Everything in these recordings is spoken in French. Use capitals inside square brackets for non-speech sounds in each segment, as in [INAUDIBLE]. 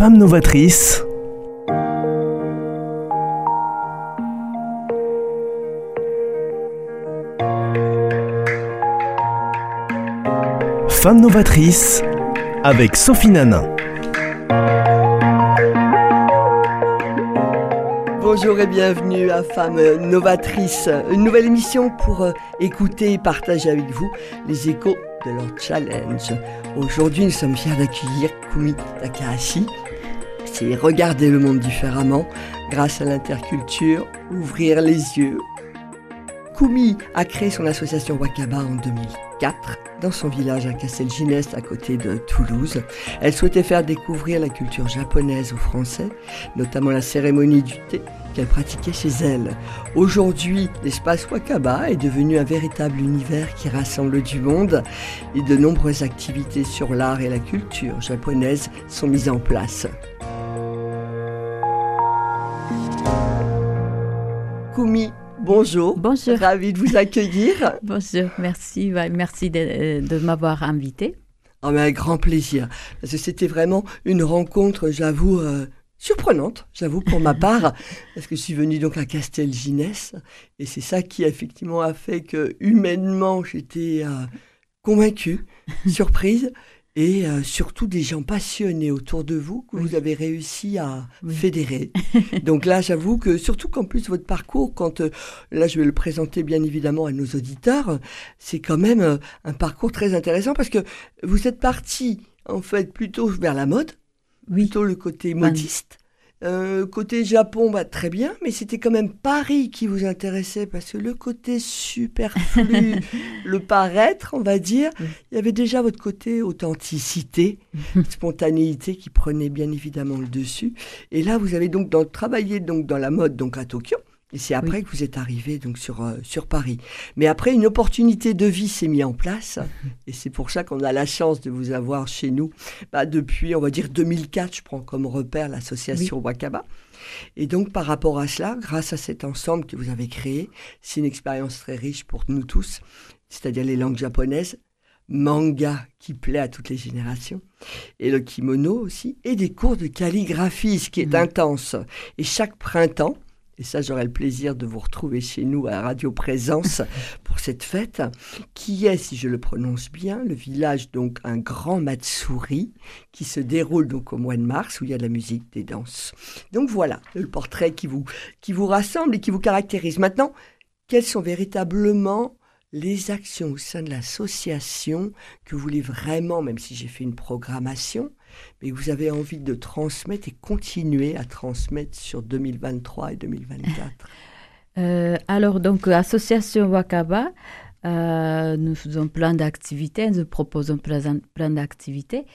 Femme novatrice. Femme novatrice avec Sophie Nanin. Bonjour et bienvenue à Femme Novatrice, une nouvelle émission pour euh, écouter et partager avec vous les échos de leur challenge. Aujourd'hui, nous sommes fiers d'accueillir Kumi Takahashi. Regarder le monde différemment grâce à l'interculture, ouvrir les yeux. Kumi a créé son association Wakaba en 2004 dans son village à Castelginest à côté de Toulouse. Elle souhaitait faire découvrir la culture japonaise aux Français, notamment la cérémonie du thé qu'elle pratiquait chez elle. Aujourd'hui, l'espace Wakaba est devenu un véritable univers qui rassemble du monde et de nombreuses activités sur l'art et la culture japonaise sont mises en place. Kumi, bonjour. Bonjour. Ravi de vous accueillir. [LAUGHS] Bonjour, merci, merci de, de m'avoir invité. Oh, mais un grand plaisir. Parce que c'était vraiment une rencontre, j'avoue, euh, surprenante, j'avoue, pour ma part, [LAUGHS] parce que je suis venue donc à Castelginès, et c'est ça qui effectivement a fait que humainement j'étais euh, convaincue, [LAUGHS] surprise, et euh, surtout des gens passionnés autour de vous que vous avez réussi à fédérer. [LAUGHS] Donc là, j'avoue que surtout qu'en plus votre parcours, quand euh, là je vais le présenter bien évidemment à nos auditeurs, c'est quand même un parcours très intéressant parce que vous êtes parti en fait plutôt vers la mode Oui. plutôt le côté modiste. Euh, côté Japon, bah, très bien, mais c'était quand même Paris qui vous intéressait parce que le côté superflu, [LAUGHS] le paraître, on va dire, Oui. il y avait déjà votre côté authenticité, [LAUGHS] spontanéité qui prenait bien évidemment le dessus. Et là, vous avez donc dans, travaillé donc dans la mode donc à Tokyo. Et c'est après Oui. que vous êtes arrivé donc sur euh, sur Paris. Mais après, une opportunité de vie s'est mise en place, [LAUGHS] et c'est pour ça qu'on a la chance de vous avoir chez nous bah, depuis, on va dire 2004, je prends comme repère l'association Wakaba. Et donc, par rapport à cela, grâce à cet ensemble que vous avez créé, c'est une expérience très riche pour nous tous, c'est-à-dire les langues japonaises, manga qui plaît à toutes les générations, et le kimono aussi, et des cours de calligraphie, ce qui est intense. Et chaque printemps, et ça j'aurai le plaisir de vous retrouver chez nous à Radio Présence [LAUGHS] pour cette fête, qui est, si je le prononce bien, le village donc un grand Matsuri qui se déroule donc au mois de mars où il y a de la musique, des danses. Donc voilà le portrait qui vous, qui vous rassemble et qui vous caractérise. Maintenant, quelles sont véritablement les actions au sein de l'association que vous voulez vraiment, même si j'ai fait une programmation, mais que vous avez envie de transmettre et continuer à transmettre sur 2023 et 2024 Euh, alors, donc, Association Wakaba, euh, nous faisons plein d'activités, nous proposons plein, d'activités.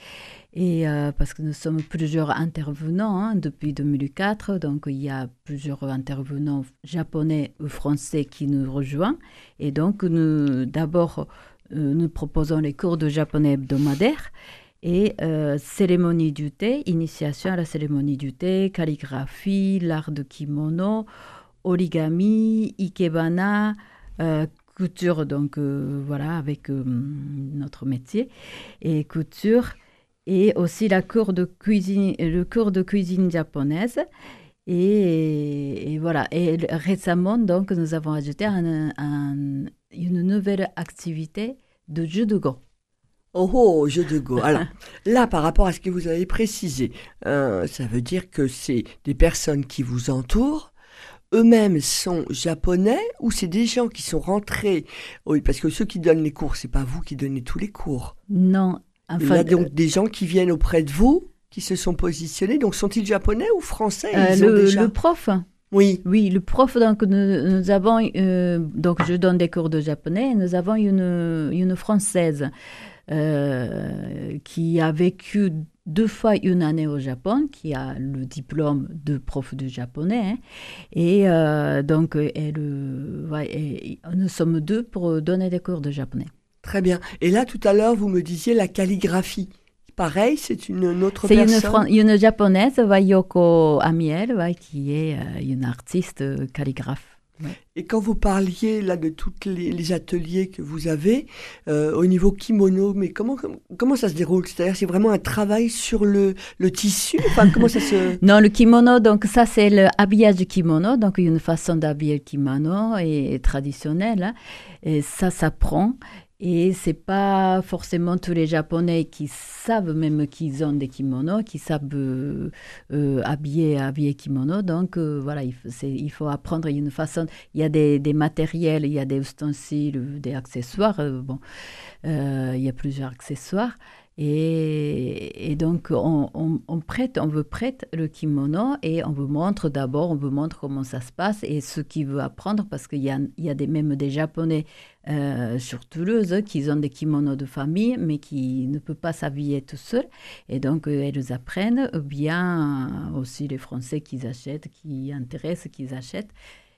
Et euh, parce que nous sommes plusieurs intervenants hein, depuis 2004, donc il y a plusieurs intervenants japonais ou français qui nous rejoignent. Et donc, nous, d'abord, euh, nous proposons les cours de japonais hebdomadaires et cérémonie du thé, initiation à la cérémonie du thé, calligraphie, l'art de kimono, origami, ikebana, euh, couture, donc euh, voilà, avec euh, notre métier, et couture, et aussi la cours de cuisine, le cours de cuisine japonaise. Et, et voilà. Et récemment, donc, nous avons ajouté un- un- une nouvelle activité de jeu de go. Oh, oh, jeu de go. Alors, [LAUGHS] là, par rapport à ce que vous avez précisé, euh, ça veut dire que c'est des personnes qui vous entourent, eux-mêmes sont japonais ou c'est des gens qui sont rentrés? Oui, parce que ceux qui donnent les cours, c'est pas vous qui donnez tous les cours. Non, Il y a enfin, donc des gens qui viennent auprès de vous, qui se sont positionnés. Donc, sont-ils japonais ou français? Euh, ont le, déjà- le prof, Oui. Oui, le prof, donc nous, nous avons, euh, donc je donne des cours de japonais, nous avons une, une française euh, qui a vécu deux fois une année au Japon, qui a le diplôme de prof de japonais, hein. et euh, donc elle, ouais, et nous sommes deux pour donner des cours de japonais. Très bien. Et là, tout à l'heure, vous me disiez la calligraphie. Pareil, c'est une, une autre C'est une, personne. Fran- une japonaise, Yoko Amiel, ouais, qui est euh, une artiste euh, Et quand vous parliez là de tous les, ateliers que vous avez euh, au niveau kimono, mais comment comment ça se déroule? C'est-à-dire c'est vraiment un travail sur le, le tissu? Enfin comment ça se [LAUGHS] Non, le kimono donc ça c'est l'habillage du kimono, donc une façon d'habiller le kimono et traditionnelle. Hein. et ça s'apprend. Et c'est pas forcément tous les Japonais qui savent même qu'ils ont des kimonos, qui savent euh, euh, habiller, habiller kimono. Donc euh, voilà, il il faut, apprendre une façon. Il y a des, des, matériels, il y a des ustensiles, des accessoires. bon, il y a plusieurs accessoires. Et, donc, on, prête, on veut prêter le kimono et on vous montre d'abord, on vous montre comment ça se passe et ce qu'il veut apprendre parce qu'il y a, y a des, même des Japonais euh, sur Toulouse qui ont des kimonos de famille mais qui ne peuvent pas s'habiller tout seuls. Et donc, euh, elles apprennent, bien aussi les Français qui achètent, qui intéressent, qui achètent.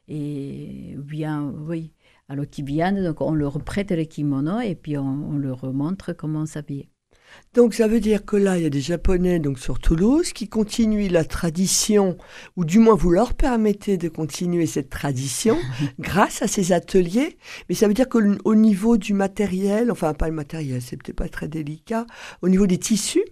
Et bien, oui, alors qui viennent, donc on leur prête le kimono et puis on, on leur montre comment s'habiller. Donc ça veut dire que là, il y a des Japonais donc sur Toulouse qui continuent la tradition, ou du moins vous leur permettez de continuer cette tradition [LAUGHS] grâce à ces ateliers. Mais ça veut dire qu'au niveau du matériel, enfin pas le matériel, c'est peut-être pas très délicat, au niveau des tissus,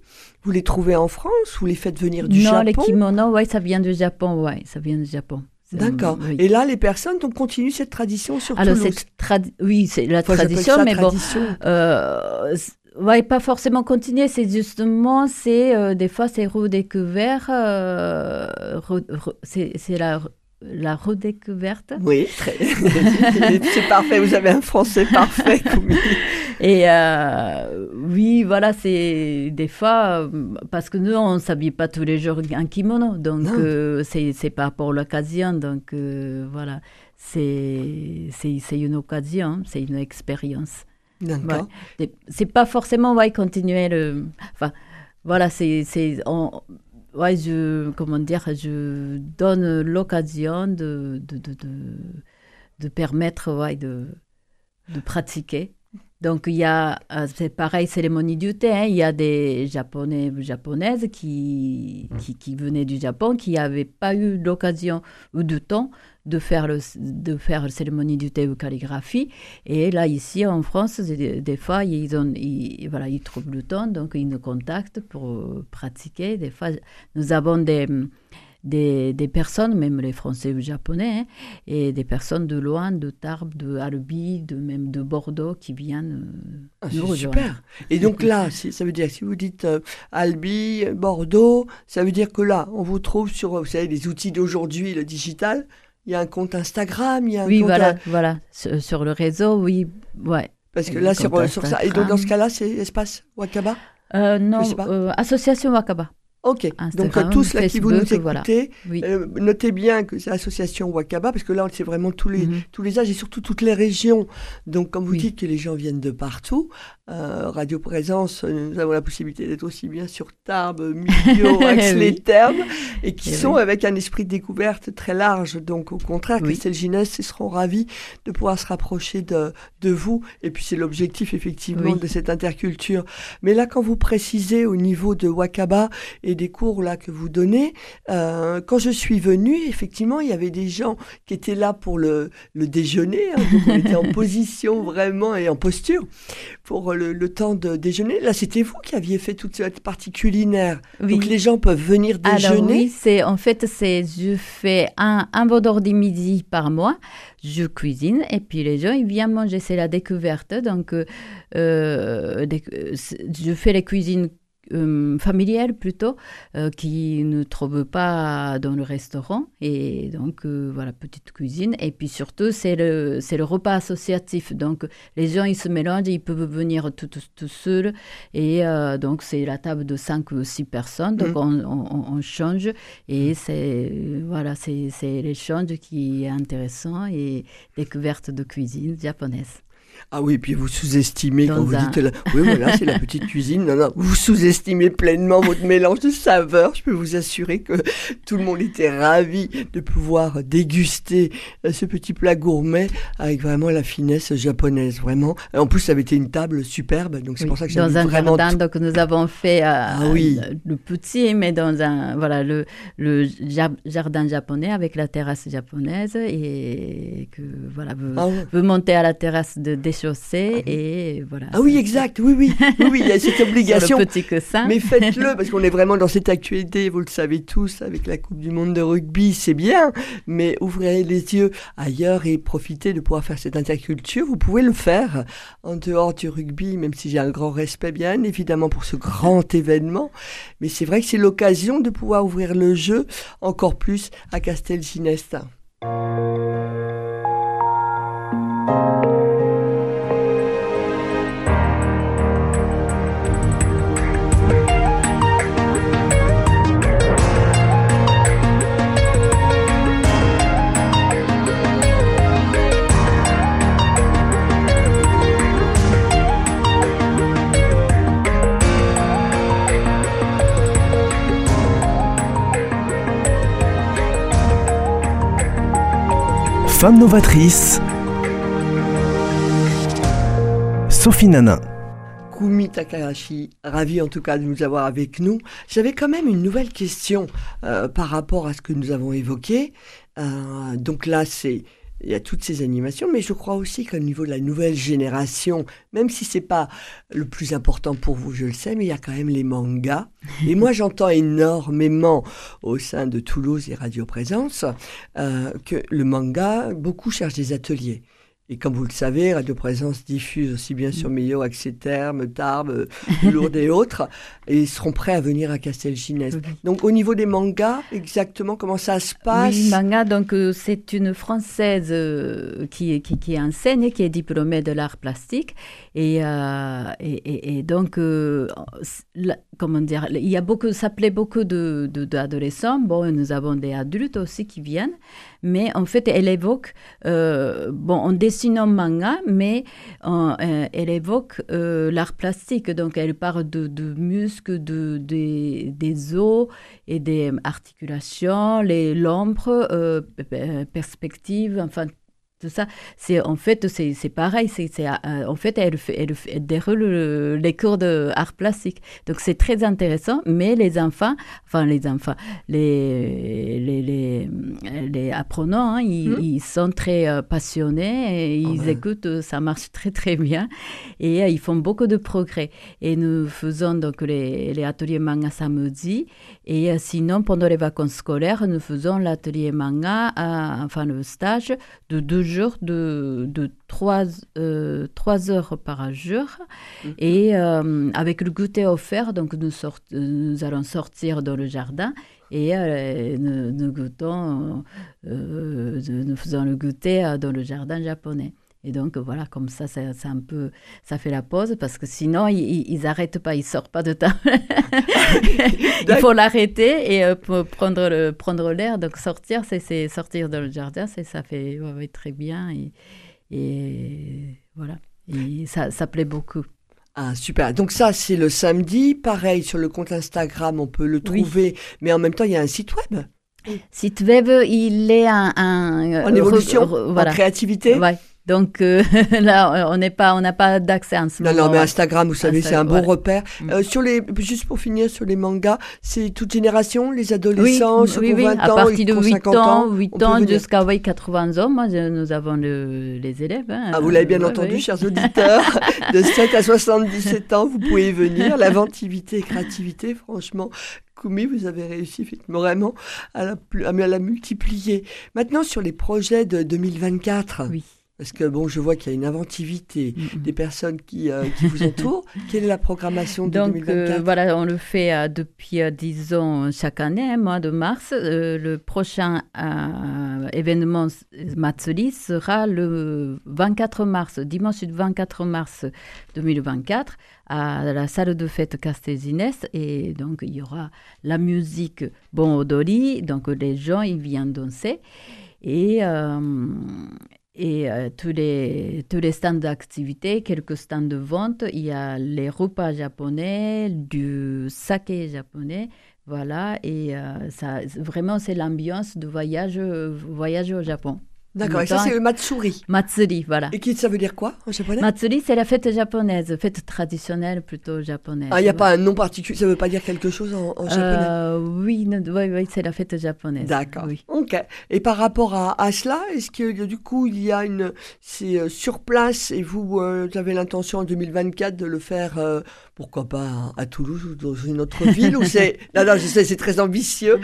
vous les trouvez en France, vous les faites venir du Japon Non, les kimonos, oui, ça vient du Japon, oui, ça vient du Japon. D'accord. Et là, les personnes donc, continuent cette tradition sur Alors, Toulouse. oui, c'est la tradition, mais bon, euh, Ouais, pas forcément continuer, c'est justement, c'est euh, des fois c'est redécouvert, euh, c'est la la redécouverte. Oui, [LAUGHS] c'est parfait, vous avez un français parfait. [LAUGHS] Et euh, oui, voilà, c'est des fois, parce que nous, on ne s'habille pas tous les jours en kimono, donc c'est pas pour l'occasion, donc voilà, c'est une occasion, c'est une expérience. D'accord. C'est pas forcément ouais, continuer le. Enfin, voilà, c'est. Ouais, je. Comment dire Je donne l'occasion de de, de, de, permettre ouais, de, de pratiquer. Donc, il y a, euh, c'est pareil, cérémonie du thé. Hein. Il y a des Japonais, Japonaises qui, qui, qui venaient du Japon, qui n'avaient pas eu l'occasion ou de temps de faire, le, de faire la cérémonie du thé ou calligraphie. Et là, ici, en France, des, fois, ils, ont, voilà, ils trouvent le temps, donc ils nous contactent pour euh, pratiquer. Des fois, nous avons des, des, des personnes, même les Français ou les Japonais, hein, et des personnes de loin, de Tarbes, de Albi, de, même de Bordeaux, qui viennent euh, ah, nous rejoindre. Super. Et donc là, [LAUGHS] ça veut dire, si vous dites euh, Albi, Bordeaux, ça veut dire que là, on vous trouve sur, vous savez, les outils d'aujourd'hui, le digital, il y a un compte Instagram, il y a un oui, compte. voilà, voilà. Sur, le réseau, oui, ouais. Parce que là, sur, sur, ça. Et donc, dans ce cas-là, c'est Espace Wakaba euh, Non, euh, Association Wakaba. Ok, donc euh, tous là qui vous nous écoutez, euh, notez bien que c'est l'association Wakaba, parce que là c'est vraiment tous les, mhm. tous les âges et surtout toutes les régions. Donc comme vous dites que les gens viennent de partout, euh, Radio Présence, nous avons la possibilité d'être aussi bien sur Tarbes, [LAUGHS] Millau, Aix-les-Thermes, et qui sont avec un esprit de découverte très large. Donc au contraire, Christelle Ginès, ils seront ravis de pouvoir se rapprocher de, de vous. Et puis c'est l'objectif effectivement de cette interculture. Mais là, quand vous précisez au niveau de Wakaba et des cours là que vous donnez, euh, quand je suis venue, effectivement, il y avait des gens qui étaient là pour le, le déjeuner. Hein, donc on était en [LAUGHS] position vraiment et en posture pour le, temps de déjeuner. Là, c'était vous qui aviez fait toute cette partie culinaire. Donc les gens peuvent venir déjeuner. Alors oui, c'est en fait c'est je fais un un vendredi midi par mois. Je cuisine et puis les gens ils viennent manger. C'est la découverte. Donc euh, euh je fais les cuisines euh, familiale plutôt, euh, qui ne trouve pas dans le restaurant. Et donc, euh, voilà, petite cuisine. Et puis surtout, c'est le, c'est le repas associatif. Donc, les gens, ils se mélangent, ils peuvent venir tout, tout, seuls. Et donc, c'est la table de 5 ou 6 personnes. Donc, mmh. on, on, change. Et c'est, voilà, c'est, c'est l'échange qui est intéressant et découverte de cuisine japonaise. Ah oui, puis vous sous-estimez quand vous dites, oui voilà, c'est la [LAUGHS] petite cuisine. Non, non, vous sous-estimez pleinement votre mélange de saveurs. Je peux vous assurer que tout le monde était ravi de pouvoir déguster euh, ce petit plat gourmet avec vraiment la finesse japonaise, vraiment. En plus, ça avait été une table superbe, donc c'est pour ça que j'ai Dans un vraiment jardin, donc nous avons fait euh, ah, oui. le petit, mais dans un, voilà, le, le jardin japonais avec la terrasse japonaise et que, voilà, vous, ah vous montez à la terrasse de déchausser ah et voilà. Ah oui, exact, oui, oui, oui, il y a cette [LAUGHS] obligation. petit que ça. Mais faites-le [LAUGHS] parce qu'on est vraiment dans cette actualité, vous le savez tous, avec la Coupe du Monde de rugby, c'est bien, mais ouvrez les yeux ailleurs et profitez de pouvoir faire cette interculture. Vous pouvez le faire en dehors du rugby, même si j'ai un grand respect bien évidemment pour ce grand événement, mais c'est vrai que c'est l'occasion de pouvoir ouvrir le jeu encore plus à Castelginesta. Femme novatrice, Sophie Nanin. Kumi Takahashi, ravi en tout cas de nous avoir avec nous. J'avais quand même une nouvelle question euh, par rapport à ce que nous avons évoqué. Euh, donc là, c'est il y a toutes ces animations, mais je crois aussi qu'au niveau de la nouvelle génération, même si c'est pas le plus important pour vous, je le sais, mais il y a quand même les mangas. Et moi, j'entends énormément au sein de Toulouse et Radio Présence euh, que le manga, beaucoup cherchent des ateliers. Et comme vous le savez, Radio Présence diffuse aussi bien sur Millau, Terme, Tarbes, Lourdes et autres, et ils seront prêts à venir à Castelginest. Donc au niveau des mangas, exactement comment ça se passe? Oui, manga, donc euh, c'est une Française euh, qui, qui, qui enseigne, qui est diplômée de l'art plastique, et, euh, et, et, donc, comment dire, il y a beaucoup, ça plaît beaucoup d'adolescents. De, bon, nous avons des adultes aussi qui viennent, mais en fait, elle évoque, bon, on dessine un manga, mais elle évoque l'art plastique, donc elle parle de, de muscles, de, des os et des articulations, les l'ombre, perspective, enfin tout ça, c'est en fait c'est pareil, c'est euh, en fait elle, elle, elle déroule les cours de art plastique. Donc c'est très intéressant, mais les enfants, enfin les enfants, les les, les, les apprenants, hein, hmm. ils, sont très euh, passionnés et ils écoutent, ça marche très très bien et euh, ils font beaucoup de progrès. Et nous faisons donc les, les ateliers manga samedi et sinon pendant les vacances scolaires, nous faisons l'atelier manga, enfin le stage de deux jours de, de 3, euh, heures par jour. Mhm. Et euh, avec le goûter offert, donc nous, sort, nous allons sortir dans le jardin et euh, nous, nous, goûtons, nous faisons le goûter dans le jardin japonais. Et donc voilà, comme ça, c'est un peu, ça fait la pause parce que sinon ils, n'arrêtent pas, ils sortent pas de temps. [LAUGHS] Il faut l'arrêter et prendre le prendre l'air. Donc sortir, c'est sortir dans le jardin, c'est ça fait très bien et, et voilà. Et ça, ça plaît beaucoup. Ah, super. Donc ça, c'est le samedi. Pareil, sur le compte Instagram, on peut le trouver. Mais en même temps, il y a un site web. Site web, il est un... en évolution, en créativité ouais. Donc euh, [LAUGHS] là, on n'est pas, on n'a pas d'accès en ce non, Non, mais Instagram, vous savez, c'est un bon repère. Mm. Euh, sur les, juste pour finir sur les mangas, c'est toute génération, les adolescents, oui, oui, 20 à partir de 8 ans, 8 ans jusqu'à 80 ans. Moi, nous avons les élèves. Hein. ah, vous l'avez bien entendu, chers [LAUGHS] auditeurs. de 7 à 77 ans, vous pouvez venir. L'inventivité et créativité, franchement, Koumi, vous avez réussi vraiment à la, à la multiplier. Maintenant, sur les projets de 2024. Oui. Parce que bon, je vois qu'il y a une inventivité mm, mm. des personnes qui, euh, qui vous entourent. [LAUGHS] Quelle est la programmation de Donc, 2024 euh, voilà, on le fait euh, depuis, disons, chaque année, mois de mars. le prochain événement Matsuri sera le 24 mars, dimanche 24 mars 2024, à la salle de fête Castelzinès. Et donc, il y aura la musique Bon Odori. Donc, les gens, ils viennent danser. Et, et euh, tous, les, tous les stands d'activité, quelques stands de vente, il y a les repas japonais, du saké japonais, voilà, et euh, ça, vraiment c'est l'ambiance de voyage, voyage au Japon. D'accord, et ça c'est le Matsuri. Matsuri, voilà. Et qui, ça veut dire quoi en japonais? Matsuri, c'est la fête japonaise, fête traditionnelle plutôt japonaise. Ah, il n'y a pas un nom particulier, ça ne veut pas dire quelque chose en, japonais? Euh, Oui, oui, oui c'est la fête japonaise. D'accord. Oui. Ok. Et par rapport à, à cela, est-ce que du coup il y a une. C'est euh, sur place et vous, euh, avez l'intention en 2024 de le faire pourquoi pas à Toulouse ou dans une autre ville où c'est [LAUGHS] non non je sais c'est très ambitieux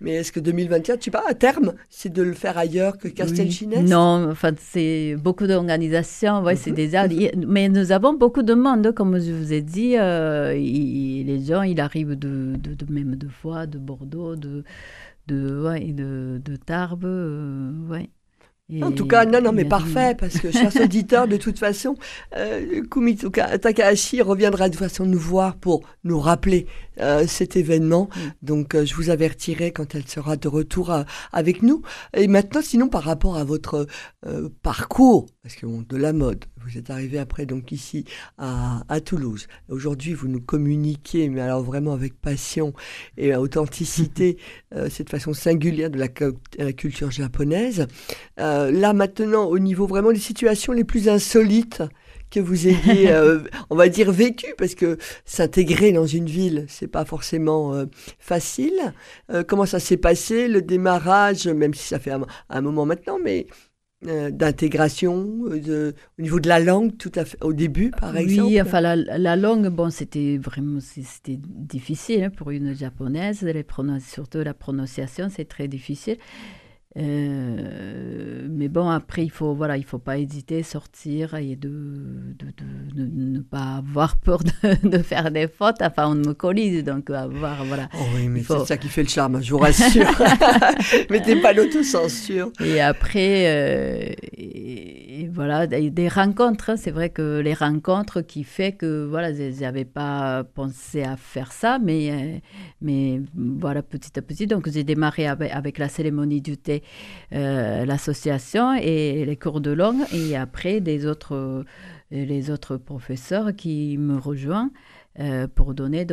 mais est-ce que 2024 tu sais pas à terme c'est de le faire ailleurs que Castelginest Non enfin c'est beaucoup d'organisations ouais c'est mhm. déjà mais nous avons beaucoup de monde comme je vous ai dit euh, les gens ils arrivent de, de, même de Foix de Bordeaux de de ouais, de, de Tarbes euh, ouais en tout cas, non, non, mais parfait, parce que, chers [LAUGHS] auditeurs, de toute façon, euh, Takahashi reviendra de façon nous voir pour nous rappeler euh, cet événement. Mm. Donc, euh, je vous avertirai quand elle sera de retour euh, avec nous. Et maintenant, sinon, par rapport à votre parcours, parce que bon, de la mode, vous êtes arrivé après donc ici à, à Toulouse. Aujourd'hui, vous nous communiquez, mais alors vraiment avec passion et authenticité, [LAUGHS] cette façon singulière de la, la culture japonaise. Là maintenant, au niveau vraiment des situations les plus insolites que vous ayez, [LAUGHS] euh, on va dire, vécu, parce que s'intégrer dans une ville, c'est pas forcément euh, facile. comment ça s'est passé, le démarrage, même si ça fait un, moment maintenant, mais d'intégration au niveau de la langue tout à fait au début par exemple? oui enfin la, langue bon c'était vraiment c'était difficile hein, pour une japonaise les surtout la prononciation c'est très difficile euh, mais bon, après, il faut, voilà, il faut pas hésiter, sortir et de, de, de, ne pas avoir peur [LAUGHS] de, faire des fautes. Enfin, on me colise, donc avoir, voilà. Oh oui, mais c'est ça qui fait le charme, je vous rassure. [LAUGHS] [LAUGHS] Mettez pas l'autocensure. Et après, euh, voilà, des, rencontres. Hein. c'est vrai que les rencontres qui fait que, voilà, j'avais pas pensé à faire ça, mais, euh, mais voilà, petit à petit. Donc, j'ai démarré avec, avec la cérémonie du thé euh, l'association et les cours de langue, et après des autres, euh, les autres professeurs qui me rejoignent euh, pour donner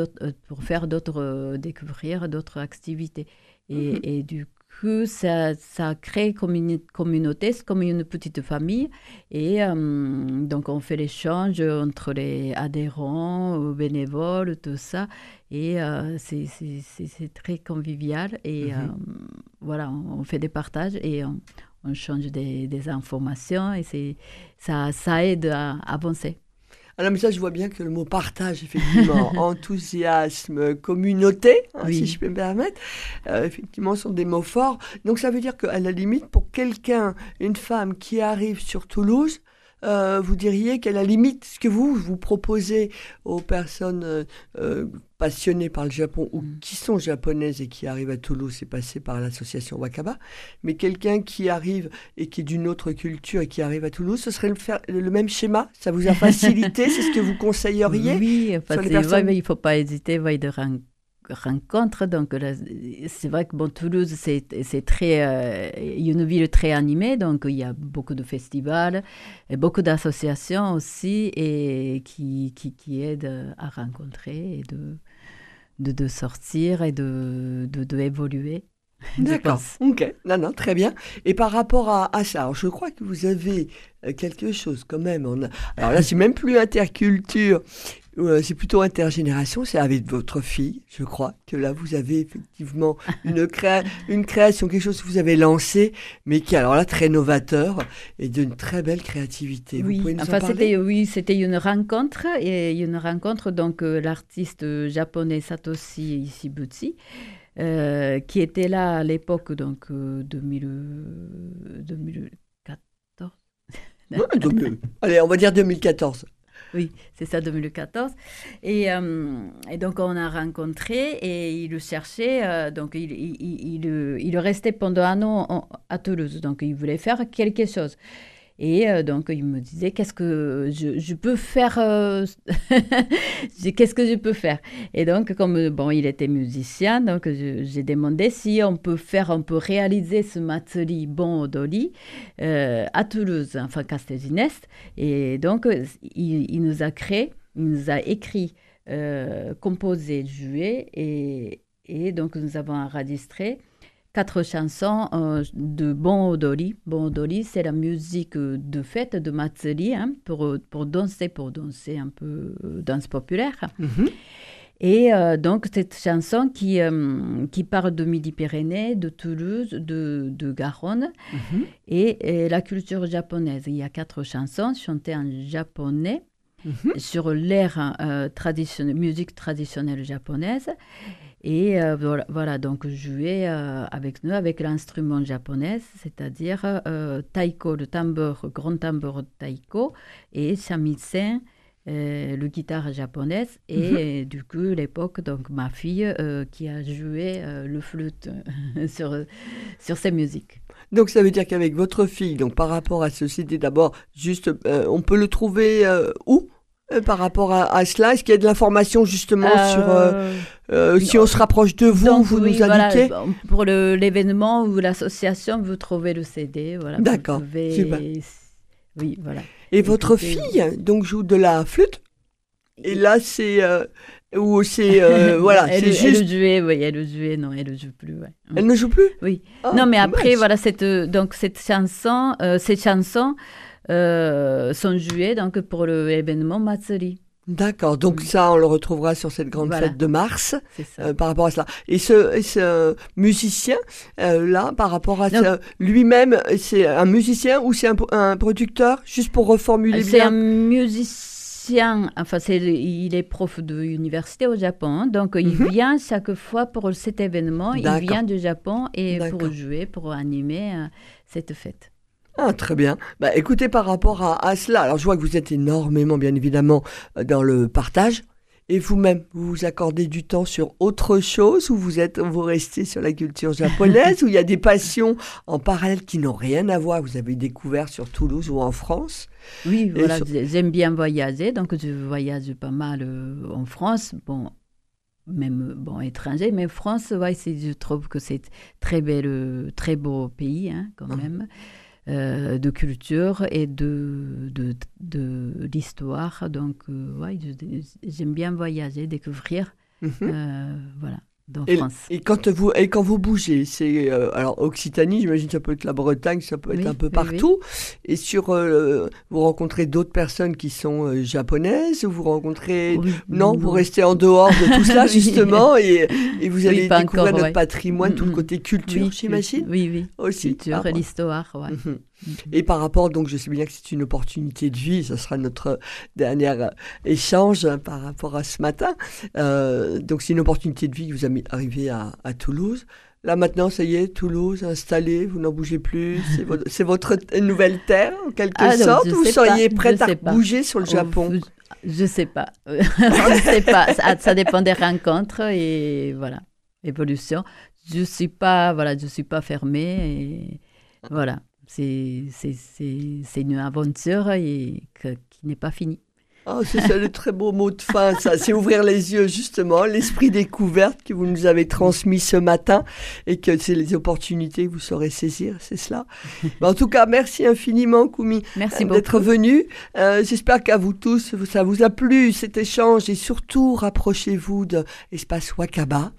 pour faire d'autres découvrir d'autres activités. Et, mhm. et, du coup, ça, ça crée comme une communauté, c'est comme une petite famille. Et donc, on fait l'échange entre les adhérents, bénévoles, tout ça. Et euh, c'est très convivial. Et mhm. euh, voilà, on, fait des partages et on, change des, des, informations. Et ça, ça aide à avancer. Alors, mais ça, je vois bien que le mot partage, effectivement, [LAUGHS] enthousiasme, communauté, hein, si je peux me permettre, euh, effectivement, sont des mots forts. Donc, ça veut dire qu'à la limite, pour quelqu'un, une femme qui arrive sur Toulouse, euh, vous diriez qu'à la limite, ce que vous vous proposez aux personnes euh, euh, passionnées par le Japon ou mm. qui sont japonaises et qui arrivent à Toulouse, c'est passé par l'association Wakaba, mais quelqu'un qui arrive et qui est d'une autre culture et qui arrive à Toulouse, ce serait le, le même schéma? Ça vous a [LAUGHS] facilité? C'est ce que vous conseilleriez Oui, en il ne faut pas hésiter de rencontre. Donc, c'est vrai que bon, Toulouse, c'est très, euh, une ville très animée. Donc, il y a beaucoup de festivals et beaucoup d'associations aussi et qui, qui, qui, aident à rencontrer et de, de, de sortir et de, de, de évoluer. D'accord. Ok. Non, non, très bien. Et par rapport à, à ça, je crois que vous avez euh, quelque chose quand même. On Alors là, c'est même plus interculture, c'est plutôt intergénération, c'est avec votre fille, je crois, que là vous avez effectivement [LAUGHS] une, une création, quelque chose que vous avez lancé, mais qui est alors là très novateur et d'une très belle créativité. Oui, vous enfin c'était oui, c'était une rencontre et une rencontre donc euh, l'artiste japonais Satoshi Ishibutsu. Euh, qui était là à l'époque, donc 2000, euh, 2014. allez, on va dire 2014. [LAUGHS] Oui, c'est ça, 2014. Et, euh, et, donc, on a rencontré et il le cherchait. Euh, donc, il, il, il, il, restait pendant un an à Toulouse. Donc, il voulait faire quelque chose. Et euh, donc, il me disait, qu'est-ce que je, peux faire euh, [LAUGHS] Qu'est-ce que je peux faire? Et donc, comme bon, il était musicien, donc j'ai demandé si on peut faire, on peut réaliser ce matzeli bon odoli euh, à Toulouse, enfin Castelginest. Et donc, il, nous a créé, il nous a écrit, composé, joué, et, et donc nous avons enregistré quatre chansons euh, de Bon Odori. Bon Odori, c'est la musique de fête de Matsuri, hein, pour, pour danser, pour danser un peu euh, danse populaire. Mhm. Et euh, donc, cette chanson qui, qui parle de Midi-Pyrénées, de Toulouse, de, de Garonne mhm. et, la culture japonaise. Il y a quatre chansons chantées en japonais mhm. sur l'air traditionnel, musique traditionnelle japonaise. Et euh, voilà, donc jouer euh, avec nous, avec l'instrument japonais, c'est-à-dire euh, taiko, le tambour, grand tambour taiko, et shamisen, le guitare japonaise, et mhm. du coup, l'époque, donc ma fille qui a joué le flûte [LAUGHS] sur, sur ces musiques. Donc ça veut dire qu'avec votre fille, donc par rapport à ceci, d'abord, juste, on peut le trouver où? Par rapport à, cela Est-ce qu'il y a de l'information justement euh, sur euh, si on se rapproche de vous, vous nous indiquez Pour l'événement ou l'association, vous trouvez le CD. Voilà, D'accord. Oui, voilà. Et votre fille donc joue de la flûte Et là, c'est ou c'est [LAUGHS] voilà, elle, c'est juste. Elle jouait, oui, elle jouait, non, elle ne joue plus. Elle ne joue plus? Oui. Ah, non, mais après, voilà, cette donc cette chanson, cette chanson. Euh, sont joués donc pour l'événement Matsuri. D'accord, donc ça, on le retrouvera sur cette grande fête de mars euh, par rapport à cela. Et ce, ce musicien, euh, là, par rapport à lui-même, c'est un musicien ou c'est un, producteur, juste pour reformuler bien. C'est un musicien, enfin, il est prof de l'université au Japon, donc il mhm. vient chaque fois pour cet événement, il vient du Japon et pour jouer, pour animer cette fête. Ah, très bien. Bah, écoutez, par rapport à, cela, alors je vois que vous êtes énormément, bien évidemment, euh, dans le partage. Et vous-même, vous vous accordez du temps sur autre chose ou vous êtes, vous restez sur la culture japonaise [LAUGHS] ou il y a des passions en parallèle qui n'ont rien à voir, vous avez découvert sur Toulouse ou en France? Oui, voilà, j'aime bien voyager, donc je voyage pas mal euh, en France. Bon, même bon étranger, mais France, ouais, je trouve que c'est très bel, très beau pays hein, quand mmh. même. Euh, de culture et de, de, de l'histoire. Donc, euh, ouais, j'aime bien voyager, découvrir. Mhm. Euh, voilà et, Et quand vous, et quand vous bougez, c'est euh, alors Occitanie, j'imagine ça peut être la Bretagne, ça peut être un peu partout. Et sur, euh, vous rencontrez d'autres personnes qui sont euh, japonaises ou vous rencontrez non, vous restez en dehors de tout ça [LAUGHS] justement et, et, vous allez découvrir notre patrimoine, tout le côté culture, j'imagine. Oui, oui. Aussi. Culture et l'histoire, ouais. Et par rapport, donc je sais bien que c'est une opportunité de vie, ce sera notre dernier euh, échange hein, par rapport à ce matin. Euh, donc c'est une opportunité de vie que vous avez arrivé à, à, Toulouse. Là maintenant, ça y est, Toulouse installé, vous n'en bougez plus, c'est votre, nouvelle terre en quelque ah, sorte, ou vous seriez prête à bouger sur le oh, Japon Je sais pas, [LAUGHS] je sais pas, ça, ça, dépend des rencontres et voilà, évolution. Je suis pas, voilà, je suis pas fermée et voilà c'est une aventure et qui n'est pas finie. Oh, c'est ça le très beau mot de fin, ça. C'est ouvrir les yeux, justement, l'esprit découverte que vous nous avez transmis ce matin et que c'est les opportunités que vous saurez saisir, c'est cela. en tout cas, merci infiniment, Koumi, merci d'être venu. Euh, j'espère qu'à vous tous, ça vous a plu cet échange et surtout, rapprochez-vous de Espace Wakaba,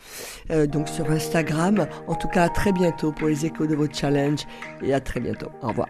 euh, donc sur Instagram. En tout cas, à très bientôt pour les échos de votre challenge et à très bientôt. Au revoir.